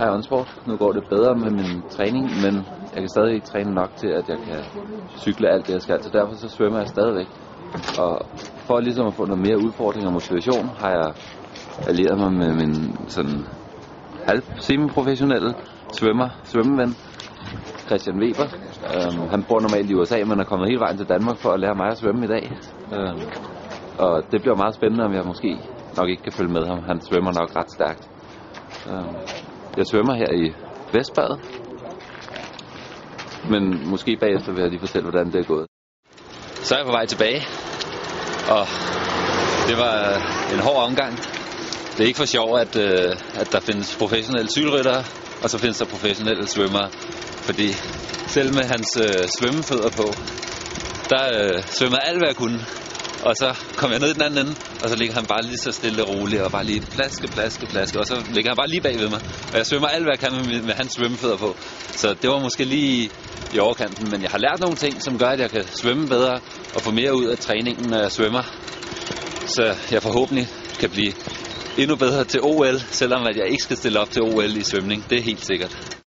Hej Onsport. Nu går det bedre med min træning, men jeg kan stadig ikke træne nok til, at jeg kan cykle alt det, jeg skal. Så derfor så svømmer jeg stadigvæk. Og for ligesom at få noget mere udfordring og motivation, har jeg allieret mig med min sådan halv semi-professionelle svømmer, svømmeven, Christian Weber. Øhm, han bor normalt i USA, men er kommet hele vejen til Danmark for at lære mig at svømme i dag. Øhm, og det bliver meget spændende, om jeg måske nok ikke kan følge med ham. Han svømmer nok ret stærkt. Øhm, jeg svømmer her i Vestbadet. Men måske bagefter vil jeg lige fortælle, hvordan det er gået. Så er jeg på vej tilbage. Og det var en hård omgang. Det er ikke for sjov, at, øh, at der findes professionelle cykelryttere, og så findes der professionelle svømmere. Fordi selv med hans øh, svømmefødder på, der øh, svømmer alt, hvad jeg kunne. Og så kom jeg ned i den anden ende, og så ligger han bare lige så stille og roligt, og bare lige plaske, plaske, plaske, og så ligger han bare lige bag ved mig. Og jeg svømmer alt, hvad jeg kan med, med hans svømmefødder på. Så det var måske lige i overkanten, men jeg har lært nogle ting, som gør, at jeg kan svømme bedre og få mere ud af træningen, når jeg svømmer. Så jeg forhåbentlig kan blive endnu bedre til OL, selvom at jeg ikke skal stille op til OL i svømning. Det er helt sikkert.